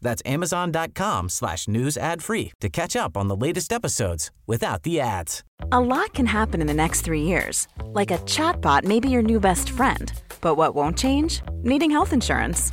That's amazon.com slash news ad free to catch up on the latest episodes without the ads. A lot can happen in the next three years. Like a chatbot may be your new best friend. But what won't change? Needing health insurance.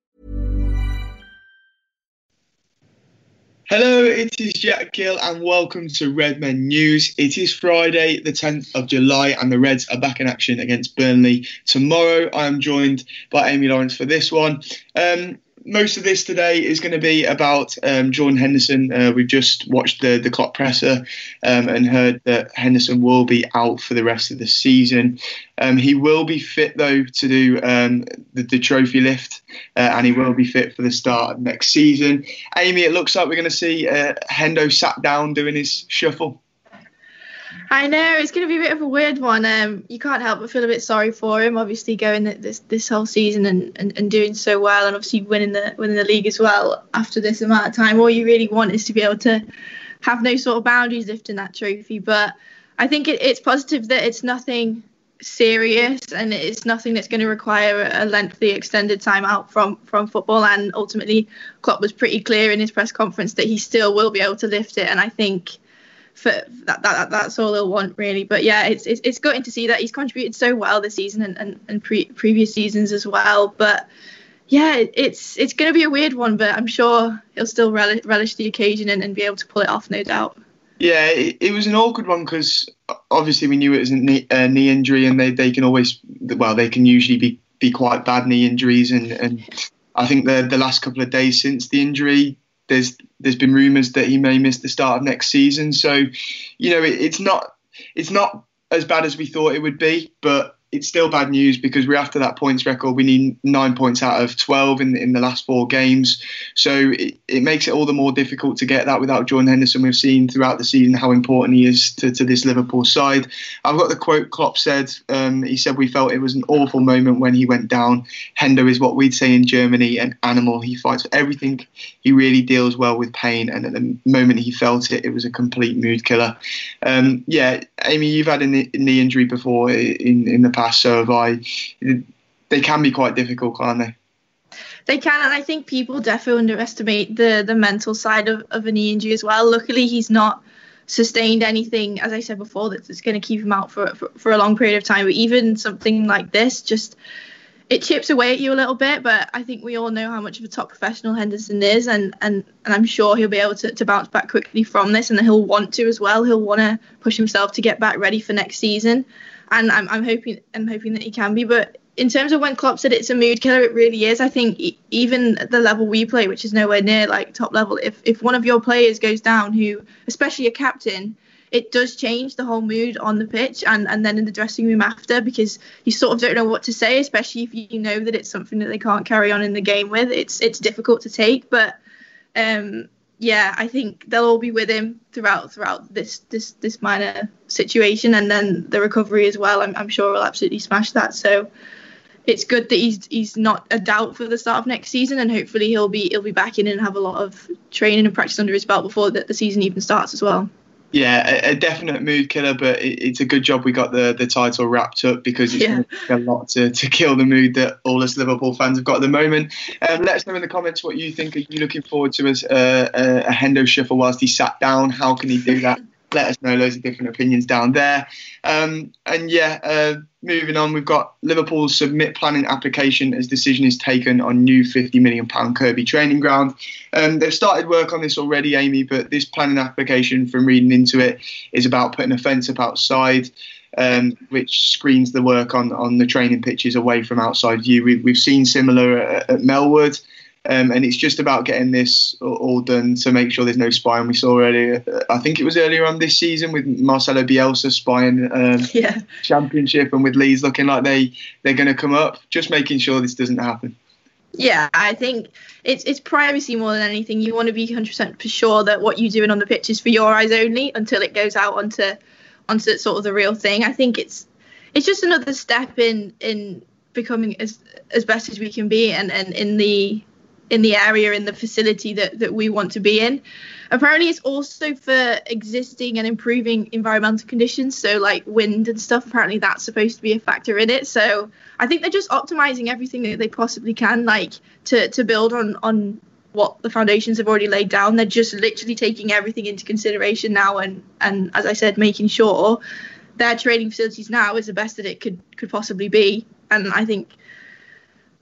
Hello, it is Jack Gill, and welcome to Redmen News. It is Friday, the 10th of July, and the Reds are back in action against Burnley tomorrow. I am joined by Amy Lawrence for this one. Um, most of this today is going to be about um, Jordan Henderson. Uh, we've just watched the the Klopp presser um, and heard that Henderson will be out for the rest of the season. Um, he will be fit though to do um, the, the, trophy lift, uh, and he will be fit for the start of next season. Amy, it looks like we're going to see uh, Hendo sat down doing his shuffle. I know it's going to be a bit of a weird one. Um, you can't help but feel a bit sorry for him. Obviously, going this this whole season and, and, and doing so well, and obviously winning the winning the league as well after this amount of time. All you really want is to be able to have no sort of boundaries lifting that trophy. But I think it, it's positive that it's nothing serious and it's nothing that's going to require a lengthy extended time out from from football and ultimately Klopp was pretty clear in his press conference that he still will be able to lift it and I think for that, that that's all they'll want really. But yeah, it's it's, it's gutting to see that he's contributed so well this season and and, and pre- previous seasons as well. But yeah, it's it's going to be a weird one, but I'm sure he'll still relish, relish the occasion and, and be able to pull it off, no doubt. Yeah, it, it was an awkward one because obviously we knew it was a knee, a knee injury, and they, they can always well they can usually be, be quite bad knee injuries, and, and I think the the last couple of days since the injury, there's there's been rumours that he may miss the start of next season. So, you know, it, it's not it's not as bad as we thought it would be, but it's still bad news because we're after that points record. We need nine points out of 12 in, in the last four games. So it, it makes it all the more difficult to get that without Jordan Henderson. We've seen throughout the season how important he is to, to this Liverpool side. I've got the quote Klopp said. Um, he said, We felt it was an awful moment when he went down. Hendo is what we'd say in Germany an animal. He fights for everything. He really deals well with pain. And at the moment he felt it, it was a complete mood killer. Um, yeah, Amy, you've had a knee injury before in, in the past So have They can be quite difficult, can't they? They can, and I think people definitely underestimate the the mental side of, of a knee injury as well. Luckily, he's not sustained anything, as I said before, that's going to keep him out for, for, for a long period of time. But even something like this, just it chips away at you a little bit. But I think we all know how much of a top professional Henderson is, and and, and I'm sure he'll be able to, to bounce back quickly from this, and he'll want to as well. He'll want to push himself to get back ready for next season and I'm, I'm hoping I'm hoping that he can be. But in terms of when Klopp said it's a mood killer, it really is. I think even the level we play, which is nowhere near like top level, if if one of your players goes down, who especially a captain, it does change the whole mood on the pitch and, and then in the dressing room after because you sort of don't know what to say, especially if you know that it's something that they can't carry on in the game with. It's it's difficult to take, but um, yeah, I think they'll all be with him throughout throughout this this this minor situation, and then the recovery as well. I'm, I'm sure will absolutely smash that. So it's good that he's he's not a doubt for the start of next season, and hopefully he'll be he'll be back in and have a lot of training and practice under his belt before the, the season even starts as well. Yeah, a, a, definite mood killer, but it, it's a good job we got the, the title wrapped up because it's yeah. a lot to, to kill the mood that all us Liverpool fans have got at the moment. Um, let us know in the comments what you think. Are you looking forward to as uh, a, a Hendo shuffle whilst he sat down? How can he do that? Let us know loads of different opinions down there. Um, and yeah, uh, moving on, we've got Liverpool's submit planning application as decision is taken on new £50 million Kirkby training ground. Um, they've started work on this already, Amy, but this planning application, from reading into it, is about putting a fence up outside. Um, which screens the work on, on the training pitches away from outside view. We, have seen similar at, at Melwood. Um, and it's just about getting this all done to make sure there's no spying. We saw earlier, I think it was earlier on this season with Marcelo Bielsa spying um, yeah. championship and with Leeds looking like they, they're going to come up. Just making sure this doesn't happen. Yeah, I think it's it's privacy more than anything. You want to be 100% for sure that what you're doing on the pitch is for your eyes only until it goes out onto onto sort of the real thing. I think it's it's just another step in in becoming as as best as we can be and and in the in the area in the facility that that we want to be in. Apparently it's also for existing and improving environmental conditions so like wind and stuff. Apparently that's supposed to be a factor in it. So i think they're just optimizing everything that they possibly can like to to build on on what the foundations have already laid down. They're just literally taking everything into consideration now and and as i said making sure their training facilities now is the best that it could could possibly be. And i think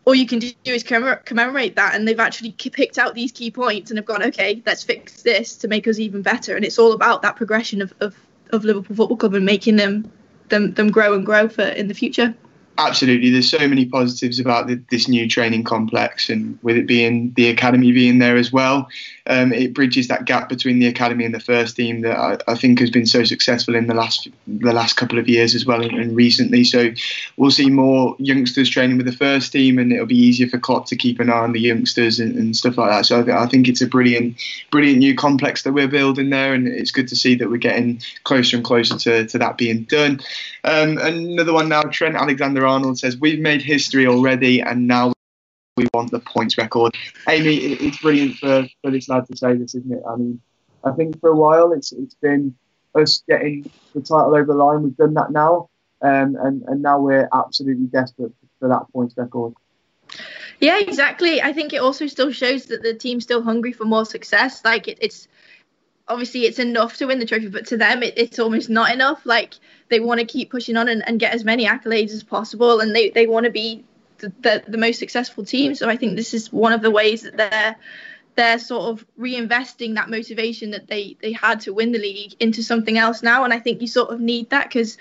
all you can do is commemorate that and they've actually picked out these key points and have gone okay let's fix this to make us even better. And it's all about that progression of, of, of liverpool football club and making them them them grow and grow for in the future absolutely there's so many positives about the, this new training complex and with it being the academy being there as well. Um, it bridges that gap between the academy and the first team that I, I, think has been so successful in the last the last couple of years as well and, and, recently. So we'll see more youngsters training with the first team and it'll be easier for Klopp to keep an eye on the youngsters and, and stuff like that. So I, th- I think it's a brilliant brilliant new complex that we're building there and it's good to see that we're getting closer and closer to, to that being done. Um, another one now Trent Alexander Arnold says, We've made history already and now we want the points record. Amy, it's brilliant for, for this lad to say this, isn't it? I mean, I think for a while it's it's been us getting the title over the line. We've done that now, um, and and now we're absolutely desperate for that points record. Yeah, exactly. I think it also still shows that the team's still hungry for more success. Like it, it's obviously it's enough to win the trophy, but to them it, it's almost not enough. Like they want to keep pushing on and, and, get as many accolades as possible, and they, they want to be the, the, the most successful team. So I think this is one of the ways that they're they're sort of reinvesting that motivation that they they had to win the league into something else now. And I think you sort of need that because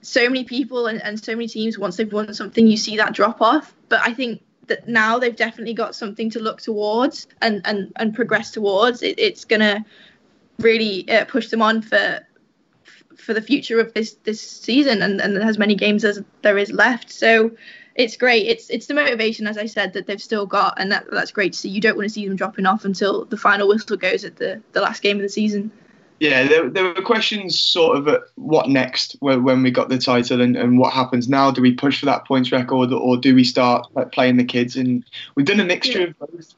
so many people and, and so many teams once they've won something you see that drop off. But I think that now they've definitely got something to look towards and and, and progress towards. It, it's gonna really uh, push them on for for the future of this this season and, and as many games as there is left. So it's great. It's it's the motivation, as I said, that they've still got, and that that's great to see. You don't want to see them dropping off until the final whistle goes at the the last game of the season. Yeah, there, there were questions sort of at what next when, when we got the title and, and what happens now. Do we push for that points record or do we start like, playing the kids? And we've done a mixture yeah. of both.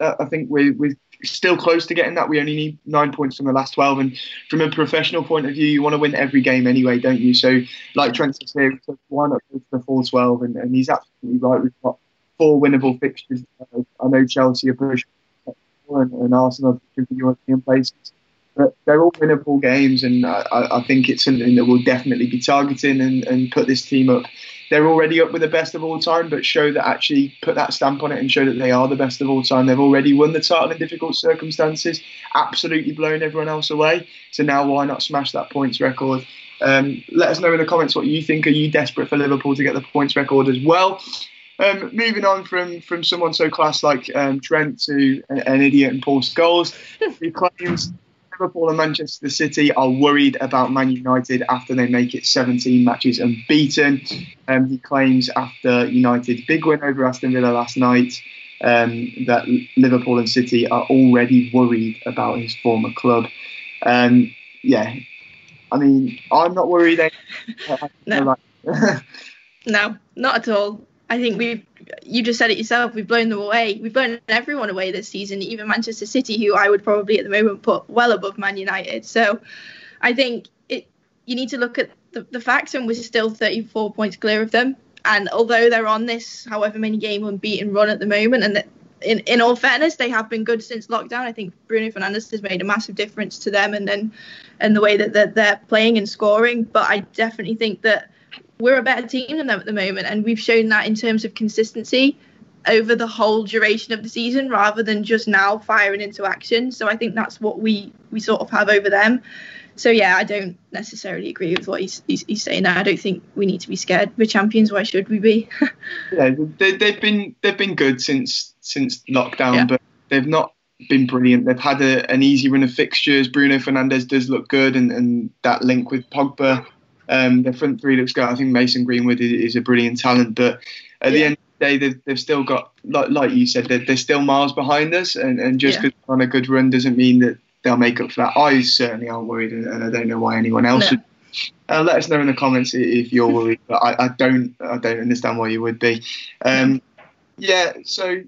I, I think we, we've still close to getting that. We only need nine points from the last 12. And from a professional point of view, you want to win every game anyway, don't you? So, like Trent says here, why not go to the full 12? And, and he's absolutely right. We've got four winnable fixtures. I know Chelsea are pushing and, and Arsenal are pushing for European places. But they're all winnable games, and I, I think it's something that we'll definitely be targeting and, and put this team up they're already up with the best of all time, but show that actually put that stamp on it and show that they are the best of all time. They've already won the title in difficult circumstances, absolutely blown everyone else away. So now why not smash that points record? Um, let us know in the comments what you think. Are you desperate for Liverpool to get the points record as well? Um, moving on from from someone so class like um, Trent to an, an idiot and Paul Scholes, who claims Liverpool and Manchester City are worried about Man United after they make it 17 matches unbeaten. Um, he claims after United's big win over Aston Villa last night um, that Liverpool and City are already worried about his former club. Um, yeah, I mean, I'm not worried. no. no, not at all. I think we've you just said it yourself. We've blown them away. We've blown everyone away this season, even Manchester City, who I would probably at the moment put well above Man United. So I think it you need to look at the, the facts, and we're still 34 points clear of them. And although they're on this however many game unbeaten run at the moment, and that in, in all fairness, they have been good since lockdown. I think Bruno Fernandes has made a massive difference to them, and then and the way that they're, they're playing and scoring. But I definitely think that we're a better team than them at the moment, and we've shown that in terms of consistency over the whole duration of the season rather than just now firing into action. So I think that's what we we sort of have over them. So yeah, I don't necessarily agree with what he's he's, he's saying. There. I don't think we need to be scared. We're champions. Why should we be? yeah, they, they've been they've been good since since lockdown, Yeah. but they've not been brilliant. They've had a, an easy run of fixtures. Bruno Fernandes does look good, and, and that link with Pogba, um, their front three looks good. I think Mason Greenwood is, is a brilliant talent, but at the end of the day, they've, they've still got, like, like you said, they're, they're still miles behind us, and, and just Yeah. because they're on a good run doesn't mean that they'll make up for that. I certainly aren't worried, and, and I don't know why anyone else No. would. Uh, let us know in the comments if you're worried, but I, I don't. I don't understand why you would be. Um, yeah. So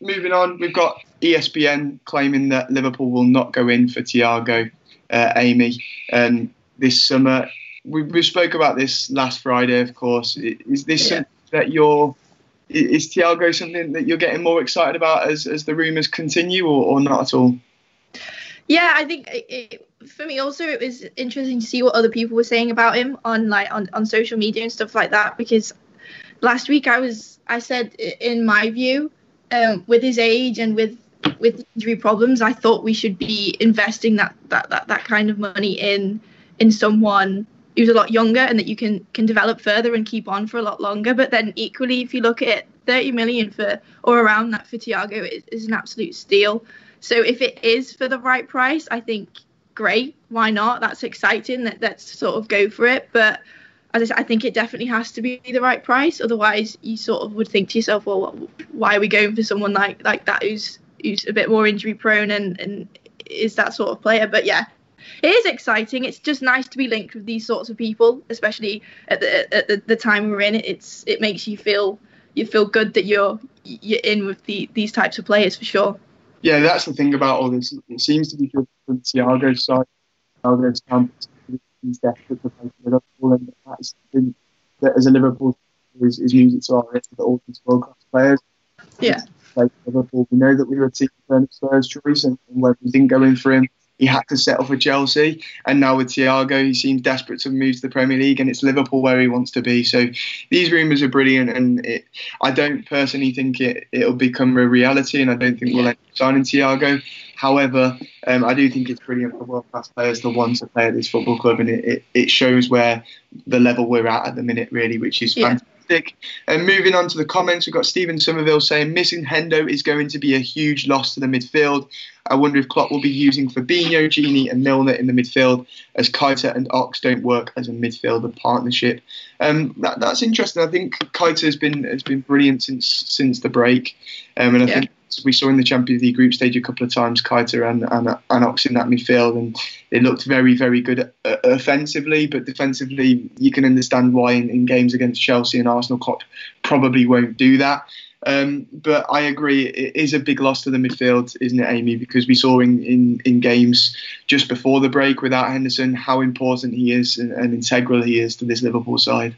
moving on, we've got ESPN claiming that Liverpool will not go in for Thiago, uh, Amy, um, this summer. We, we spoke about this last Friday, of course. Is this Yeah. something that you're? Is Thiago something that you're getting more excited about as, as the rumours continue, or, or not at all? Yeah, I think it, for me also it was interesting to see what other people were saying about him on like on, on social media and stuff like that because last week I was I said in my view um, with his age and with with injury problems I thought we should be investing that that that, that kind of money in in someone who's a lot younger and that you can can develop further and keep on for a lot longer but then equally if you look at it 30 million for or around that for Thiago is, is an absolute steal so if it is for the right price, I think great. Why not? That's exciting. Let, let's sort of go for it. But as I said, I think it definitely has to be the right price. Otherwise, you sort of would think to yourself, well, wh- why are we going for someone like like that who's who's a bit more injury prone and and is that sort of player? But yeah. It is exciting. It's just nice to be linked with these sorts of people, especially at the at the, the time we're in. It's it makes you feel you feel good that you're you're in with the these types of players for sure. Yeah, that's the thing about all this. It seems to be good from Thiago's side. Thiago's camp he's desperate to play for Liverpool, and that is something that as a Liverpool is, is music to our ears that all these world class players Yeah. for Liverpool. We know that we were Timo's first choice, and, and when we didn't go in for him, he had to settle for Chelsea. And now with Thiago, he seems desperate to move to the Premier League, and it's Liverpool where he wants to be. So these rumours are brilliant, and it, I don't personally think it it'll become a reality, and I don't think we'll end up signing Thiago. However, um, I do think it's brilliant for world class players to want to play at this football club, and it, it, it shows where the level we're at at the minute, really, which is Yeah. fantastic. And moving on to the comments, we've got Stephen Somerville saying missing Hendo is going to be a huge loss to the midfield. I wonder if Klopp will be using Fabinho, Gini, and Milner in the midfield as Keita and Ox don't work as a midfielder partnership. Um, that, that's interesting. I think Keita has been has been brilliant since since the break, um, and I Yeah. think we saw in the Champions League group stage a couple of times Keita and, and, and Ox in that midfield, and they looked very, very good uh, offensively, but defensively, you can understand why in, in games against Chelsea and Arsenal, Klopp probably won't do that. Um, but I agree, it is a big loss to the midfield, isn't it, Amy? Because we saw in, in, in games just before the break without Henderson how important he is and, and integral he is to this Liverpool side.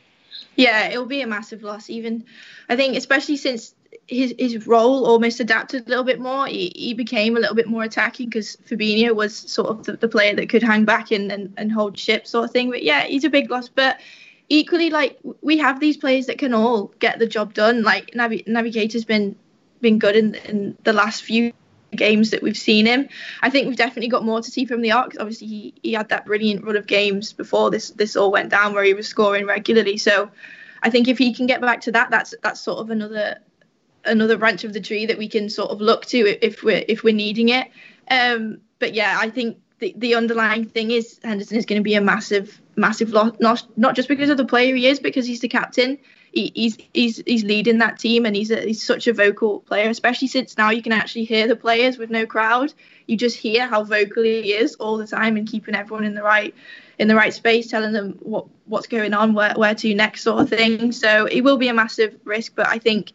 Yeah, it'll be a massive loss. Even I think, especially since his his role almost adapted a little bit more. He, he became a little bit more attacking because Fabinho was sort of the, the player that could hang back and, and, and hold ship sort of thing. But yeah, he's a big loss. But equally, like we have these players that can all get the job done. Like Naby- Navigator's been been good in in the last few games that we've seen him. I think we've definitely got more to see from the Ox. Obviously, he, he had that brilliant run of games before this this all went down where he was scoring regularly. So I think if he can get back to that, that's that's sort of another another branch of the tree that we can sort of look to if we're if we're needing it. Um, but yeah, I think the, the underlying thing is Henderson is going to be a massive massive loss, not not just because of the player he is, because he's the captain. He, he's he's he's leading that team, and he's a, he's such a vocal player, especially since now you can actually hear the players with no crowd. You just hear how vocal he is all the time, and keeping everyone in the right in the right space, telling them what what's going on, where where to next, sort of thing. So it will be a massive risk, but I think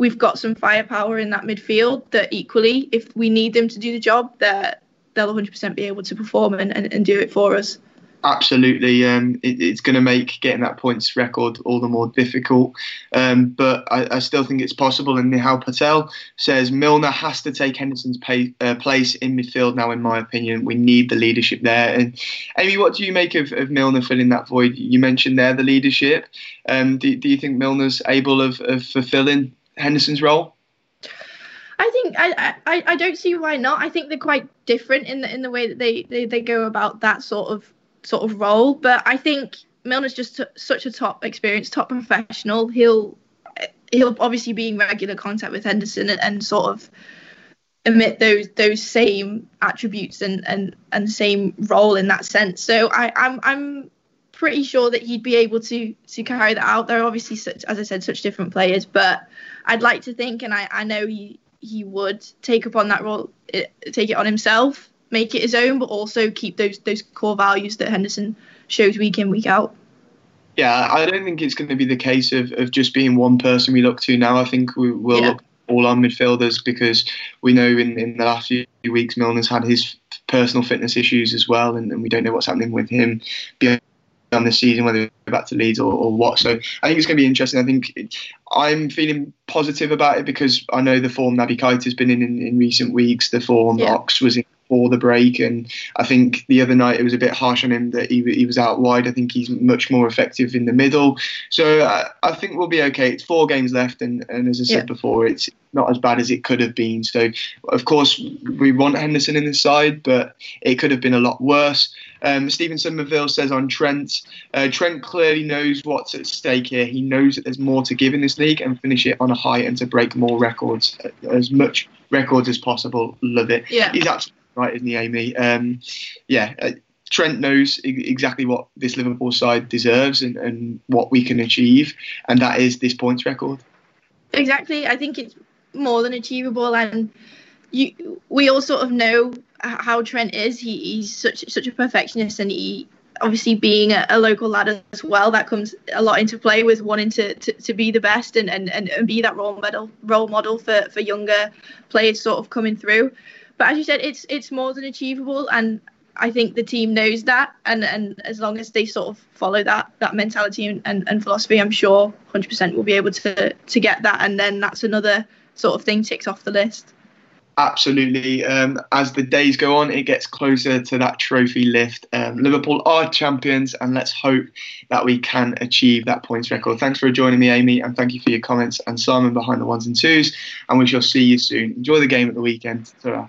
we've got some firepower in that midfield that equally, if we need them to do the job, that they'll 100% be able to perform and, and, and do it for us. Absolutely, um, it, it's going to make getting that points record all the more difficult. Um, but I, I, still think it's possible. And Nihal Patel says Milner has to take Henderson's pay, uh, place in midfield now. In my opinion, we need the leadership there. And Amy, what do you make of, of Milner filling that void? You mentioned there the leadership. Um, do, do you think Milner's able of, of fulfilling Henderson's role? I think I, I, I don't see why not. I think they're quite different in the in the way that they, they, they go about that sort of sort of role. But I think Milner's just t- such a top experienced, top professional. He'll he'll obviously be in regular contact with Henderson and, and sort of emit those those same attributes and and and same role in that sense. So I I'm I'm pretty sure that he'd be able to to carry that out. They're obviously such as I said such different players, but I'd like to think and I I know he he would take upon that role, eh, take it on himself, make it his own, but also keep those those core values that Henderson shows week in week out. Yeah, I don't think it's going to be the case of, of just being one person we look to now. I think we will yeah. look all our midfielders because we know in, in the last few weeks Milner's had his personal fitness issues as well, and, and we don't know what's happening with him beyond this season, whether he's back to Leeds or, or, what. So I think it's going to be interesting. I think I'm feeling positive about it because I know the form Naby Keita has been in, in, in recent weeks. The form yeah. Ox was in before the break. And I think the other night it was a bit harsh on him that he, he was out wide. I think he's much more effective in the middle. So I, I think we'll be okay. It's four games left, and, and as I said yeah. before, it's not as bad as it could have been. So of course we want Henderson in the side, but it could have been a lot worse. Um, Stephen Somerville says on Trent, uh, Trent clearly knows what's at stake here. He knows that there's more to give in this league and finish it on a high and to break more records, as much records as possible. Love it. Yeah. He's absolutely right, isn't he, Amy? Um, yeah, uh, Trent knows exactly what this Liverpool side deserves and, and what we can achieve, and that is this points record. Exactly. I think it's more than achievable, and you we all sort of know how Trent is. He, he's such such a perfectionist, and he obviously being a, a, local lad as well, that comes a lot into play with wanting to, to, to be the best and, and, and be that role model role model for, for younger players sort of coming through. But as you said, it's it's more than achievable, and I think the team knows that. And and as long as they sort of follow that that mentality and, and, and philosophy, I'm sure 100% will be able to to get that. And then that's another sort of thing ticks off the list. Absolutely. Um, as the days go on, it gets closer to that trophy lift. Um, Liverpool are champions, and let's hope that we can achieve that points record. Thanks for joining me, Amy, and thank you for your comments. And Simon behind the ones and twos. And we shall see you soon. Enjoy the game at the weekend. ta